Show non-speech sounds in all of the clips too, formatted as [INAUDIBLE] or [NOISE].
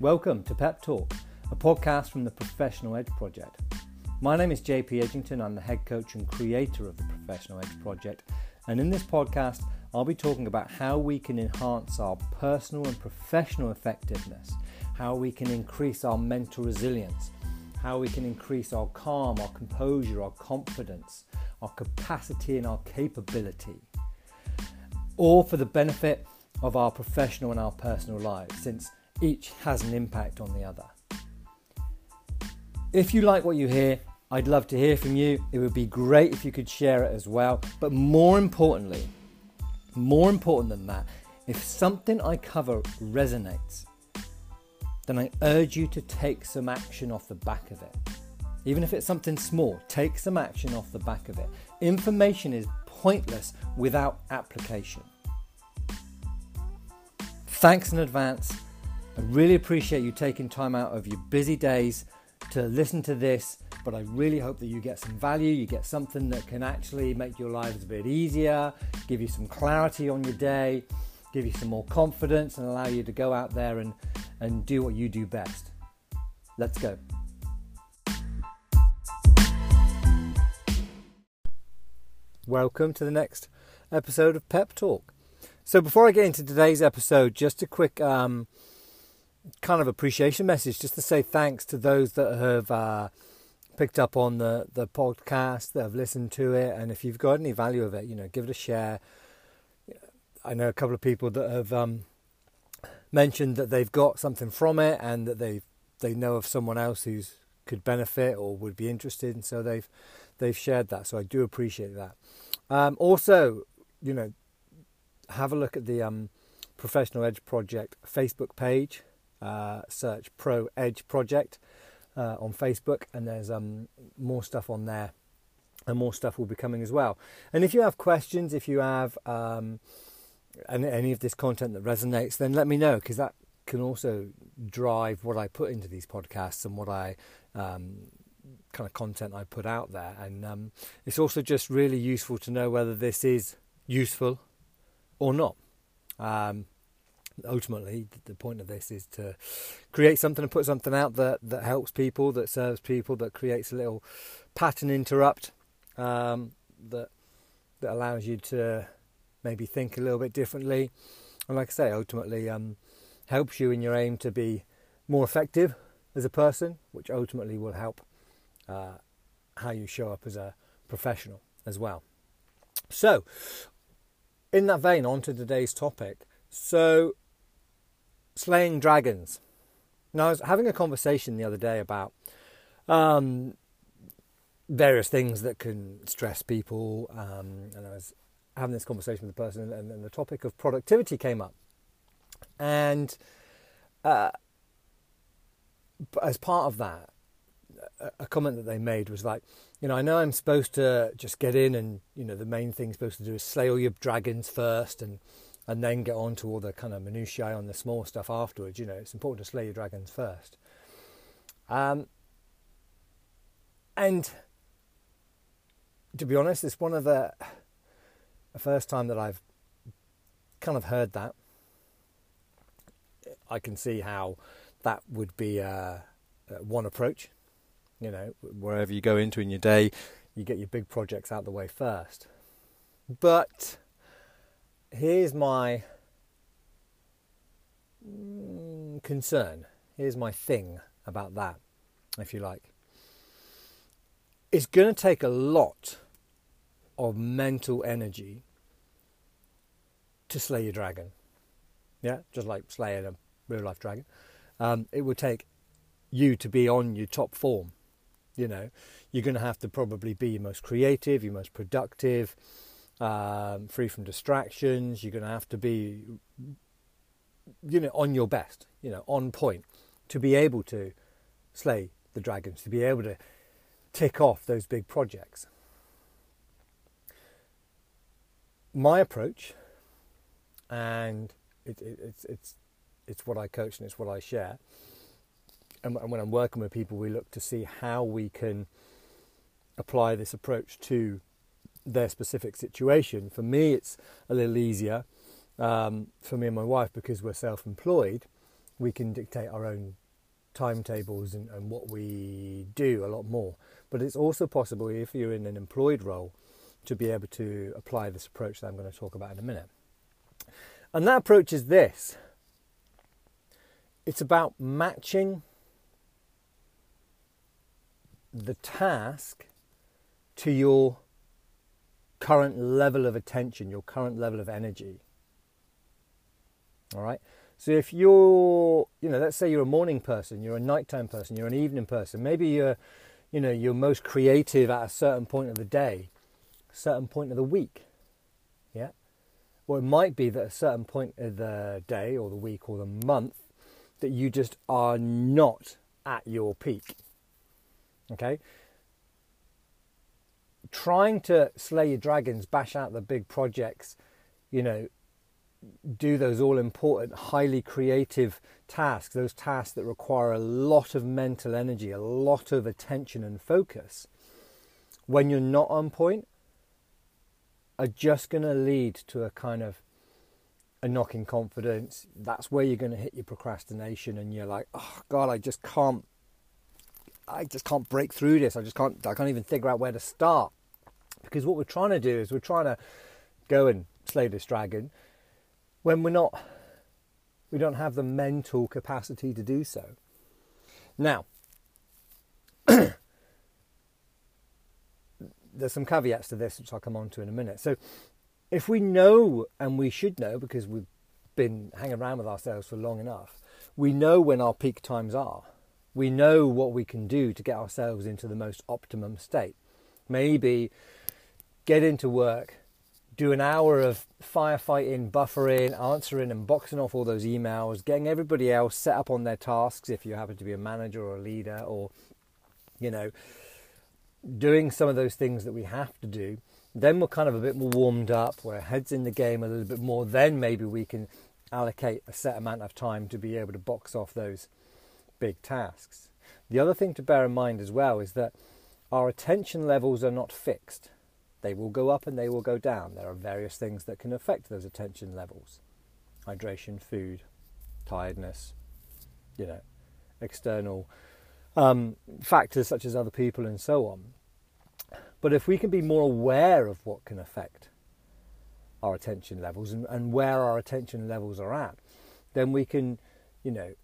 Welcome to Pep Talk, a podcast from the Professional Edge Project. My name is JP Edgington. I'm the head coach and creator of the Professional Edge Project. And in this podcast, I'll be talking about how we can enhance our personal and professional effectiveness, how we can increase our mental resilience, how we can increase our calm, our composure, our confidence, our capacity, and our capability. All for the benefit of our professional and our personal lives, since each has an impact on the other. If you like what you hear, I'd love to hear from you. It would be great if you could share it as well. But more importantly, more important than that, if something I cover resonates, then I urge you to take some action off the back of it. Even if it's something small, take some action off the back of it. Information is pointless without application. Thanks in advance. I really appreciate you taking time out of your busy days to listen to this, but I really hope that you get some value, you get something that can actually make your lives a bit easier, give you some clarity on your day, give you some more confidence, and allow you to go out there and, and do what you do best. Let's go. Welcome to the next episode of Pep Talk. So, before I get into today's episode, just a quick um, kind of appreciation message, just to say thanks to those that have uh, picked up on the, the podcast, that have listened to it, and if you've got any value of it, you know, give it a share. I know a couple of people that have um, mentioned that they've got something from it, and that they they know of someone else who's could benefit or would be interested, and so they've they've shared that. So I do appreciate that. Um, also, you know, have a look at the um, Professional Edge Project Facebook page. Uh, search Pro Edge Project uh, on Facebook, and there's um, more stuff on there, and more stuff will be coming as well. And if you have questions, if you have um, any, of this content that resonates, then let me know because that can also drive what I put into these podcasts and what I um, kind of content I put out there. And um, it's also just really useful to know whether this is useful or not. Um, ultimately, the point of this is to create something and put something out that, that helps people, that serves people, that creates a little pattern interrupt um, that that allows you to maybe think a little bit differently. And like I say, ultimately um, helps you in your aim to be more effective as a person, which ultimately will help uh, how you show up as a professional as well. So, in that vein, on to today's topic. So, slaying dragons. Now, I was having a conversation the other day about um, various things that can stress people, um, and I was having this conversation with the person, and, and the topic of productivity came up. And uh, as part of that, a comment that they made was like, you know, I know I'm supposed to just get in and, you know, the main thing supposed to do is slay all your dragons first and and then get on to all the kind of minutiae on the small stuff afterwards. You know, it's important to slay your dragons first. Um, and to be honest, it's one of the, the first time that I've kind of heard that. I can see how that would be uh, uh, one approach. You know, wherever you go into in your day, you get your big projects out the way first. But here's my mm, concern. Here's my thing about that, if you like. It's going to take a lot of mental energy to slay your dragon. Yeah, just like slaying a real life dragon. Um, it will take you to be on your top form. You know, you're going to have to probably be your most creative, your most productive, um, free from distractions. You're going to have to be, you know, on your best, you know, on point to be able to slay the dragons, to be able to tick off those big projects. My approach, and it, it, it's it's it's what I coach and it's what I share. And, and when I'm working with people, we look to see how we can apply this approach to their specific situation. For me, it's a little easier um, for me and my wife because we're self employed. we can dictate our own timetables and, and what we do a lot more. But it's also possible if you're in an employed role to be able to apply this approach that I'm going to talk about in a minute. And that approach is this it's about matching the task to your current level of attention, your current level of energy. All right? So if you're, you know, let's say you're a morning person, you're a nighttime person, you're an evening person, maybe you're, you know, you're most creative at a certain point of the day, certain point of the week. Yeah? Or it might be that a certain point of the day or the week or the month that you just are not at your peak. Okay? Trying to slay your dragons, bash out the big projects, you know, do those all important, highly creative tasks, those tasks that require a lot of mental energy, a lot of attention and focus, when you're not on point, are just going to lead to a kind of a knock in confidence. That's where you're going to hit your procrastination, and you're like, oh God, I just can't. I just can't break through this. I just can't. I can't even figure out where to start. Because what we're trying to do is we're trying to go and slay this dragon when we're not, we don't have the mental capacity to do so. Now, [CLEARS THROAT] there's some caveats to this, which I'll come on to in a minute. So, if we know, and we should know because we've been hanging around with ourselves for long enough, we know when our peak times are. We know what we can do to get ourselves into the most optimum state. Maybe get into work do an hour of firefighting, buffering, answering and boxing off all those emails, getting everybody else set up on their tasks if you happen to be a manager or a leader or, you know, doing some of those things that we have to do. Then we're kind of a bit more warmed up, we're heads in the game a little bit more. Then maybe we can allocate a set amount of time to be able to box off those big tasks. The other thing to bear in mind as well is that our attention levels are not fixed. They will go up and they will go down. There are various things that can affect those attention levels hydration, food, tiredness, you know, external um, factors such as other people and so on. But if we can be more aware of what can affect our attention levels and, and where our attention levels are at, then we can, you know,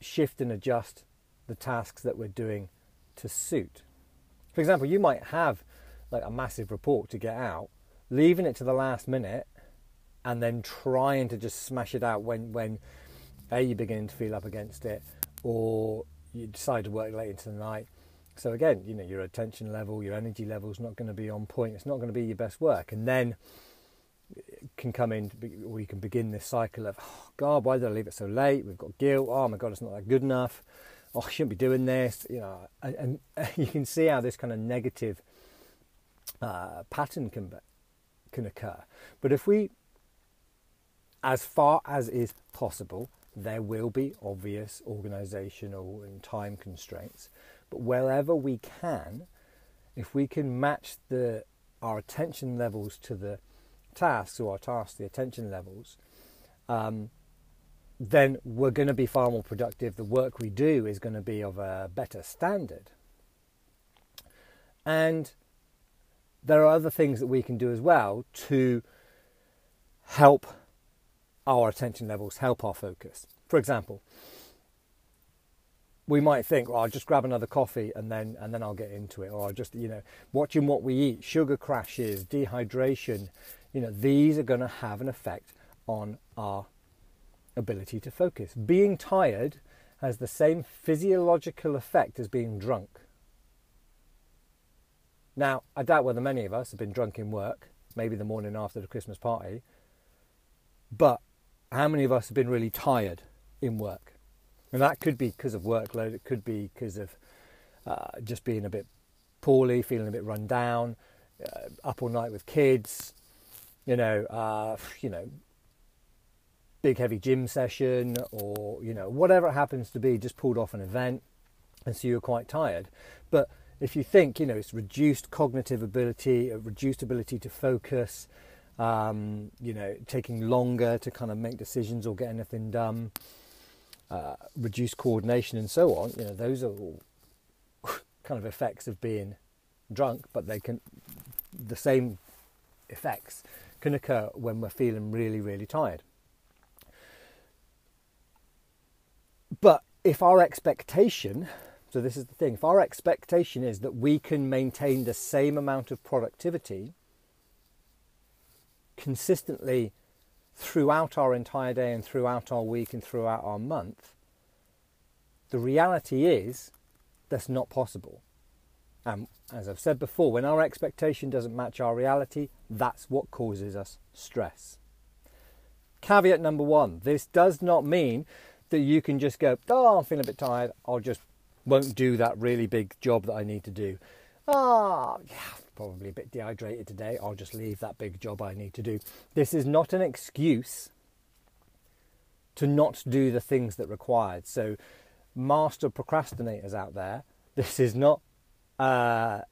shift and adjust the tasks that we're doing to suit. For example, you might have like a massive report to get out, leaving it to the last minute, and then trying to just smash it out when when a you're beginning to feel up against it, or you decide to work late into the night. So again, you know your attention level, your energy level is not going to be on point. It's not going to be your best work, and then can come in, or you can begin this cycle of, oh, God, why did I leave it so late? We've got guilt. Oh my God, it's not that good enough. Oh, I shouldn't be doing this. You know, and, and [LAUGHS] you can see how this kind of negative uh, pattern can, can occur. But if we, as far as is possible, there will be obvious organizational and time constraints. But wherever we can, if we can match the our attention levels to the tasks or our tasks the attention levels, um, then we're going to be far more productive. The work we do is going to be of a better standard. And there are other things that we can do as well to help our attention levels, help our focus. For example, we might think, well, I'll just grab another coffee and then and then I'll get into it, or I'll just you know watching what we eat, sugar crashes, dehydration, you know these are going to have an effect on our ability to focus. Being tired has the same physiological effect as being drunk. Now, I doubt whether many of us have been drunk in work, maybe the morning after the Christmas party, but how many of us have been really tired in work? And that could be because of workload, it could be because of uh, just being a bit poorly, feeling a bit run down, uh, up all night with kids, you know, uh, you know, big heavy gym session, or you know, whatever it happens to be, just pulled off an event, and so you're quite tired. But if you think, you know, it's reduced cognitive ability, reduced ability to focus, um, you know, taking longer to kind of make decisions or get anything done, uh, reduced coordination, and so on. You know, those are all [LAUGHS] kind of effects of being drunk, but they can the same effects can occur when we're feeling really, really tired. But if our expectation, so this is the thing, if our expectation is that we can maintain the same amount of productivity consistently throughout our entire day and throughout our week and throughout our month, the reality is that's not possible. And as I've said before, when our expectation doesn't match our reality, that's what causes us stress. Caveat number one this does not mean that you can just go, oh, I'm feeling a bit tired, I'll just won't do that really big job that I need to do. Ah, oh, yeah, probably a bit dehydrated today, I'll just leave that big job I need to do. This is not an excuse to not do the things that required. So, master procrastinators out there, [LAUGHS] this is not uh,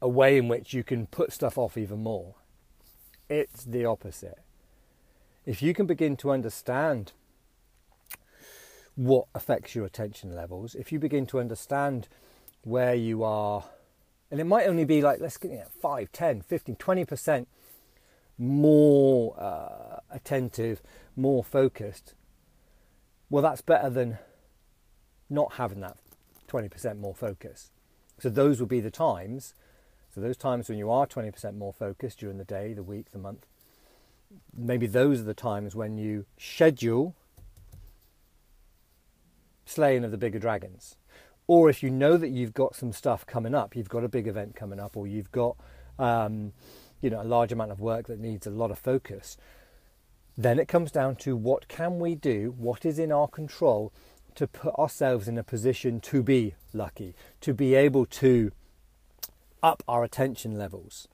a way in which you can put stuff off even more. It's the opposite. If you can begin to understand what affects your attention levels, if you begin to understand where you are, and it might only be like, let's get you know, 5, 10, 15, 20% more uh, attentive, more focused, well, that's better than not having that 20% more focus. So those will be the times. So those times when you are 20% more focused during the day, the week, the month, maybe those are the times when you schedule slaying of the bigger dragons. Or if you know that you've got some stuff coming up, you've got a big event coming up, or you've got um, you know a large amount of work that needs a lot of focus, then it comes down to what can we do, what is in our control to put ourselves in a position to be lucky, to be able to up our attention levels.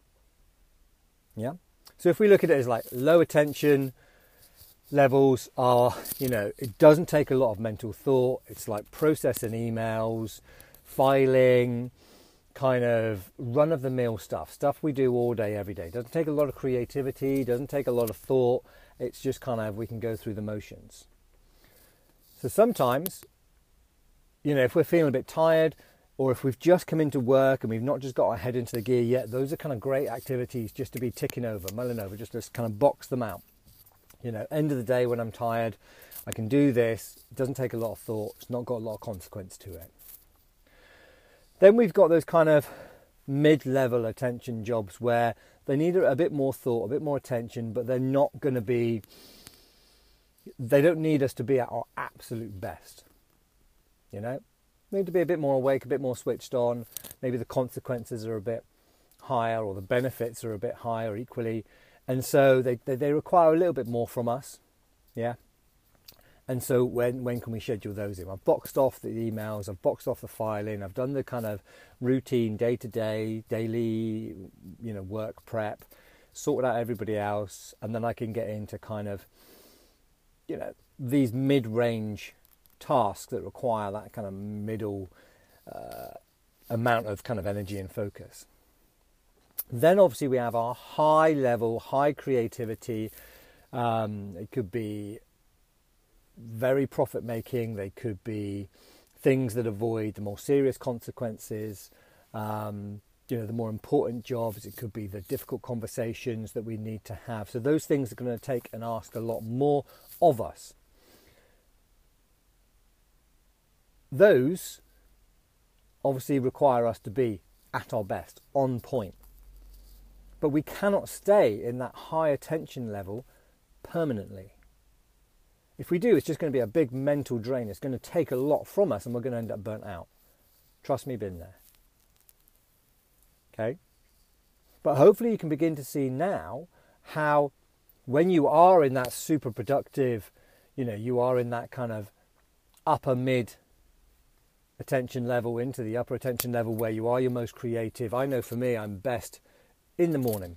Yeah? So if we look at it as like low attention levels are, you know, it doesn't take a lot of mental thought. It's like processing emails, filing, kind of run of the mill stuff, stuff we do all day, every day. Doesn't take a lot of creativity, doesn't take a lot of thought. It's just kind of we can go through the motions. So sometimes, you know, if we're feeling a bit tired, or if we've just come into work and we've not just got our head into the gear yet, those are kind of great activities just to be ticking over, mulling over, just to kind of box them out. You know, end of the day when I'm tired, I can do this. It doesn't take a lot of thought. It's not got a lot of consequence to it. Then we've got those kind of mid-level attention jobs where they need a bit more thought, a bit more attention, but they're not going to be they don't need us to be at our absolute best. You know, we need to be a bit more awake, a bit more switched on. Maybe the consequences are a bit higher, or the benefits are a bit higher equally, and so they they, they require a little bit more from us. Yeah. And so when when can we schedule those in? I've boxed off the emails, I've boxed off the filing, I've done the kind of routine day to day, daily, you know, work prep, sorted out everybody else, and then I can get into kind of you know these mid-range tasks that require that kind of middle uh, amount of kind of energy and focus. Then obviously we have our high level, high creativity. Um, it could be very profit making. They could be things that avoid the more serious consequences. Um, you know the more important jobs it could be the difficult conversations that we need to have so those things are going to take and ask a lot more of us those obviously require us to be at our best on point but we cannot stay in that high attention level permanently if we do it's just going to be a big mental drain it's going to take a lot from us and we're going to end up burnt out trust me been there Okay? But hopefully you can begin to see now how when you are in that super productive, you know, you are in that kind of upper mid attention level into the upper attention level where you are your most creative. I know for me, I'm best in the morning.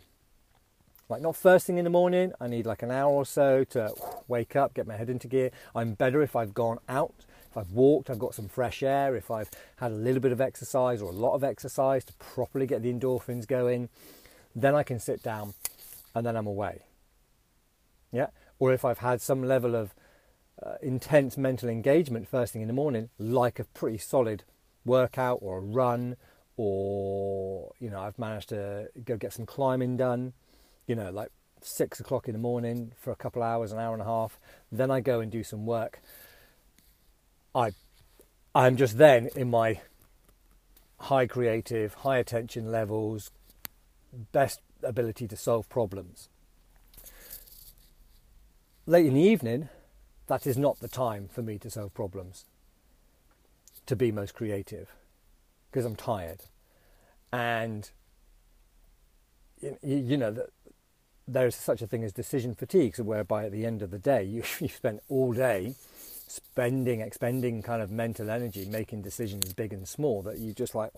Like, not first thing in the morning, I need like an hour or so to wake up, get my head into gear. I'm better if I've gone out if I've walked, I've got some fresh air, if I've had a little bit of exercise or a lot of exercise to properly get the endorphins going, then I can sit down and then I'm away. Yeah? Or if I've had some level of uh, intense mental engagement first thing in the morning, like a pretty solid workout or a run, or you know, I've managed to go get some climbing done, you know, like six o'clock in the morning for a couple hours, an hour and a half. Then I go and do some work. I, I'm just then in my high creative, high attention levels, best ability to solve problems. Late in the evening, that is not the time for me to solve problems, to be most creative, because I'm tired. And, you, you know, there's such a thing as decision fatigue, so whereby at the end of the day, you, [LAUGHS] you spend all day spending, expending kind of mental energy, making decisions big and small that you just like,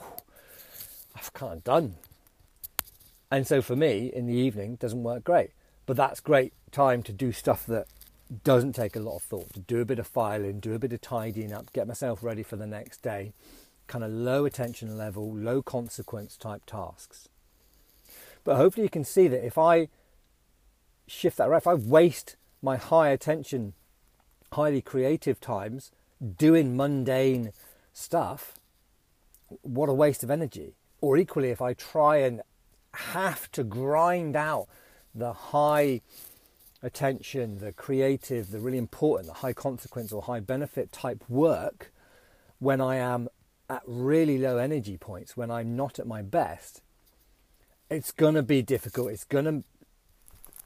I've kind of done. And so for me, in the evening, doesn't work great. But that's great time to do stuff that doesn't take a lot of thought, to do a bit of filing, do a bit of tidying up, get myself ready for the next day. Kind of low attention level, low consequence type tasks. But hopefully you can see that if I shift that, around, if I waste my high attention highly creative times doing mundane stuff, what a waste of energy. Or equally, if I try and have to grind out the high attention, the creative, the really important, the high consequence or high benefit type work when I am at really low energy points, when I'm not at my best, it's going to be difficult. It's going to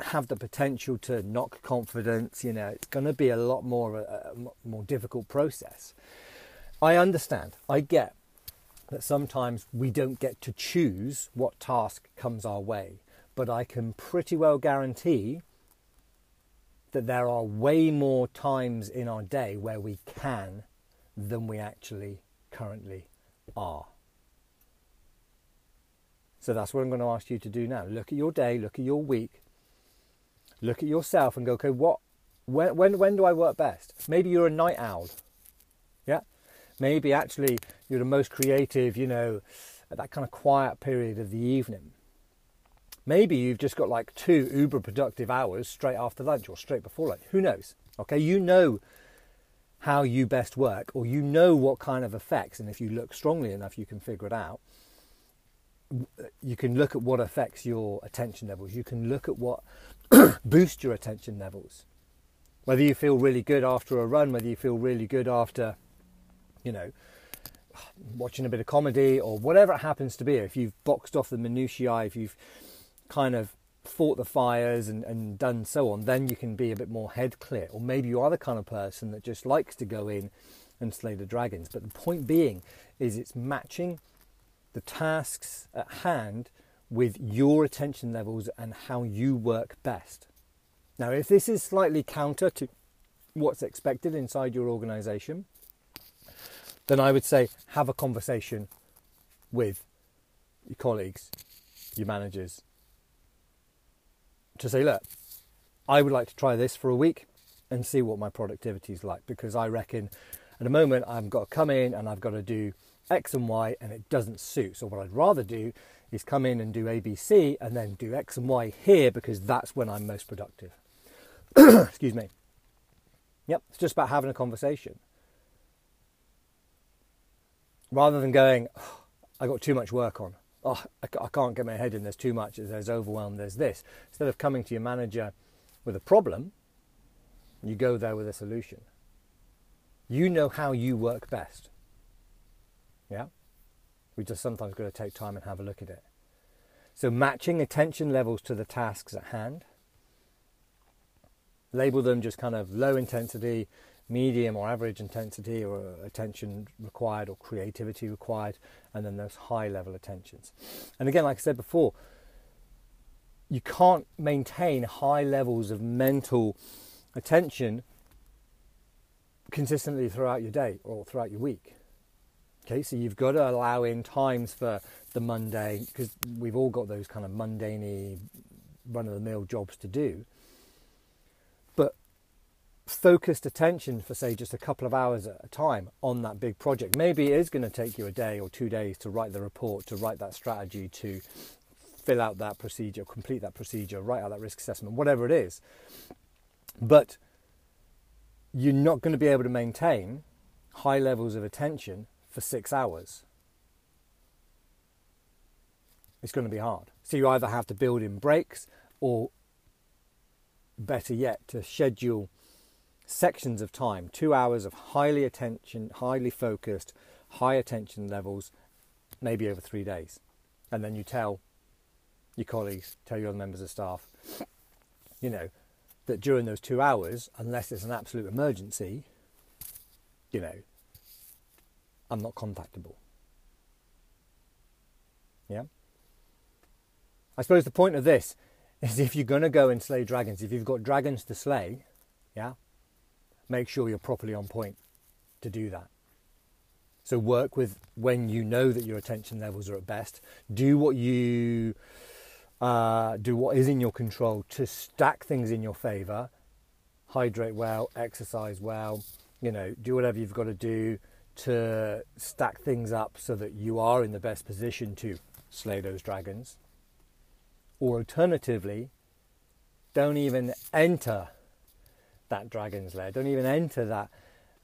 have the potential to knock confidence. You know, it's going to be a lot more uh, uh, a, a more difficult process. I understand. I get that sometimes we don't get to choose what task comes our way, but I can pretty well guarantee that there are way more times in our day where we can than we actually currently are. So that's what I'm going to ask you to do now. Look at your day, look at your week, look at yourself and go, okay, what, when, when, when do I work best? Maybe you're a night owl. Yeah. Maybe actually you're the most creative, you know, at that kind of quiet period of the evening. Maybe you've just got like two uber productive hours straight after lunch or straight before lunch. Who knows? Okay. You know how you best work or you know what kind of effects, and if you look strongly enough, you can figure it out uh, you can look at what affects your attention levels. You can look at what [COUGHS] boosts your attention levels. Whether you feel really good after a run, whether you feel really good after, you know, [SIGHS] watching a bit of comedy or whatever it happens to be. If you've boxed off the minutiae, if you've kind of fought the fires and, and done so on, then you can be a bit more head clear. Or maybe you are the kind of person that just likes to go in and slay the dragons. But the point being is it's matching the tasks at hand with your attention levels and how you work best. Now, if this is slightly counter to what's expected inside your organization, then I would say have a conversation with your colleagues, your managers, to say, look, I would like to try this for a week and see what my productivity is like because I reckon at the moment I've got to come in and I've got to do X and Y and it doesn't suit. So, what I'd rather do is come in and do ABC and then do X and Y here because that's when I'm most productive. [COUGHS] Excuse me. Yep, it's just about having a conversation. Rather than going, oh, I got too much work on. Oh, I, can't get my head in. There's too much. There's overwhelmed, There's this. Instead of coming to your manager with a problem, you go there with a solution. You know how you work best. Yeah? We just sometimes got to take time and have a look at it. So, matching attention levels to the tasks at hand. Label them just kind of low intensity, medium or average intensity, or attention required, or creativity required, and then those high level attentions. And again, like I said before, you can't maintain high levels of mental attention consistently throughout your day or throughout your week. Okay, so you've got to allow in times for the mundane, because we've all got those kind of mundane, run of the mill jobs to do. Focused attention for, say, just a couple of hours at a time on that big project. Maybe it is going to take you a day or two days to write the report, to write that strategy, to fill out that procedure, complete that procedure, write out that risk assessment, whatever it is. But you're not going to be able to maintain high levels of attention for six hours. It's going to be hard. So you either have to build in breaks or better yet, to schedule sections of time, two hours of highly attention, highly focused, high attention levels, maybe over three days. And then you tell your colleagues, tell your other members of staff, you know, that during those two hours, unless it's an absolute emergency, you know, I'm not contactable. Yeah? I suppose the point of this is if you're going to go and slay dragons, if you've got dragons to slay, yeah, make sure you're properly on point to do that. So work with when you know that your attention levels are at best. Do what you uh, do what is in your control to stack things in your favour. Hydrate well, exercise well. You know, do whatever you've got to do to stack things up so that you are in the best position to slay those dragons. Or alternatively, don't even enter that dragon's lair. Don't even enter that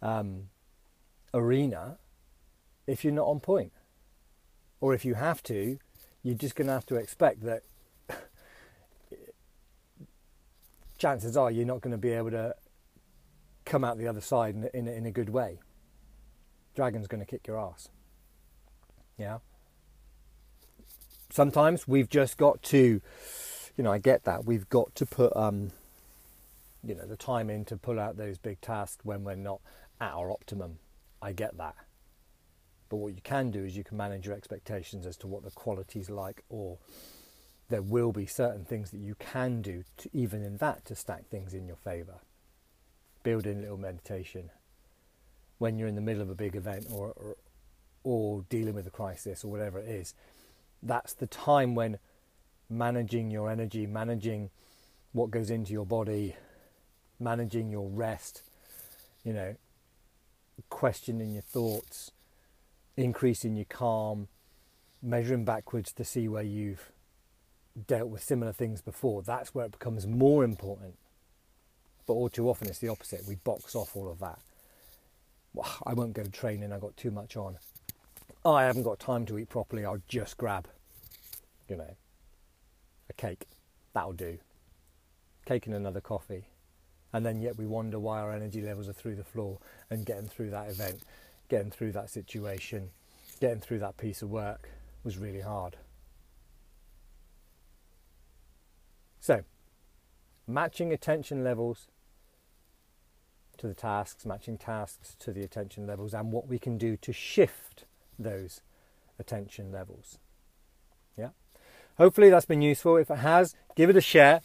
um, arena if you're not on point. Or if you have to, you're just going to have to expect that [LAUGHS] chances are you're not going to be able to come out the other side in, in, in a good way. Dragon's going to kick your ass. Yeah. Sometimes we've just got to, you know, I get that. We've got to put, um, you know, the time in to pull out those big tasks when we're not at our optimum. I get that. But what you can do is you can manage your expectations as to what the quality's like, or there will be certain things that you can do, to, even in that, to stack things in your favour. Build in a little meditation when you're in the middle of a big event or, or, or dealing with a crisis or whatever it is. That's the time when managing your energy, managing what goes into your body, managing your rest, you know, questioning your thoughts, increasing your calm, measuring backwards to see where you've dealt with similar things before. That's where it becomes more important. But all too often it's the opposite. We box off all of that. Well, I won't go to training, I've got too much on. Oh, I haven't got time to eat properly, I'll just grab, you know, a cake. That'll do. Cake and another coffee. And then yet we wonder why our energy levels are through the floor and getting through that event getting through that situation, getting through that piece of work was really hard. So, matching attention levels to the tasks, matching tasks to the attention levels, and what we can do to shift those attention levels. Yeah. Hopefully that's been useful. If it has, give it a share.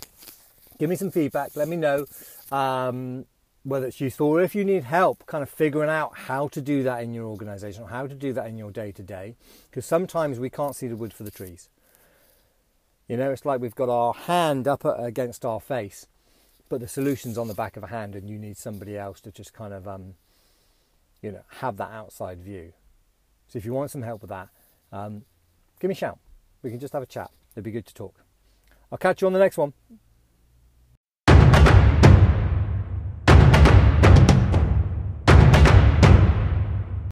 Give me some feedback. Let me know. Um, whether it's useful or if you need help kind of figuring out how to do that in your organization or how to do that in your day to day because sometimes we can't see the wood for the trees. You know it's like we've got our hand up against our face but the solution's on the back of a hand and you need somebody else to just kind of um, you know have that outside view. So if you want some help with that um, give me a shout. We can just have a chat. It'd be good to talk. I'll catch you on the next one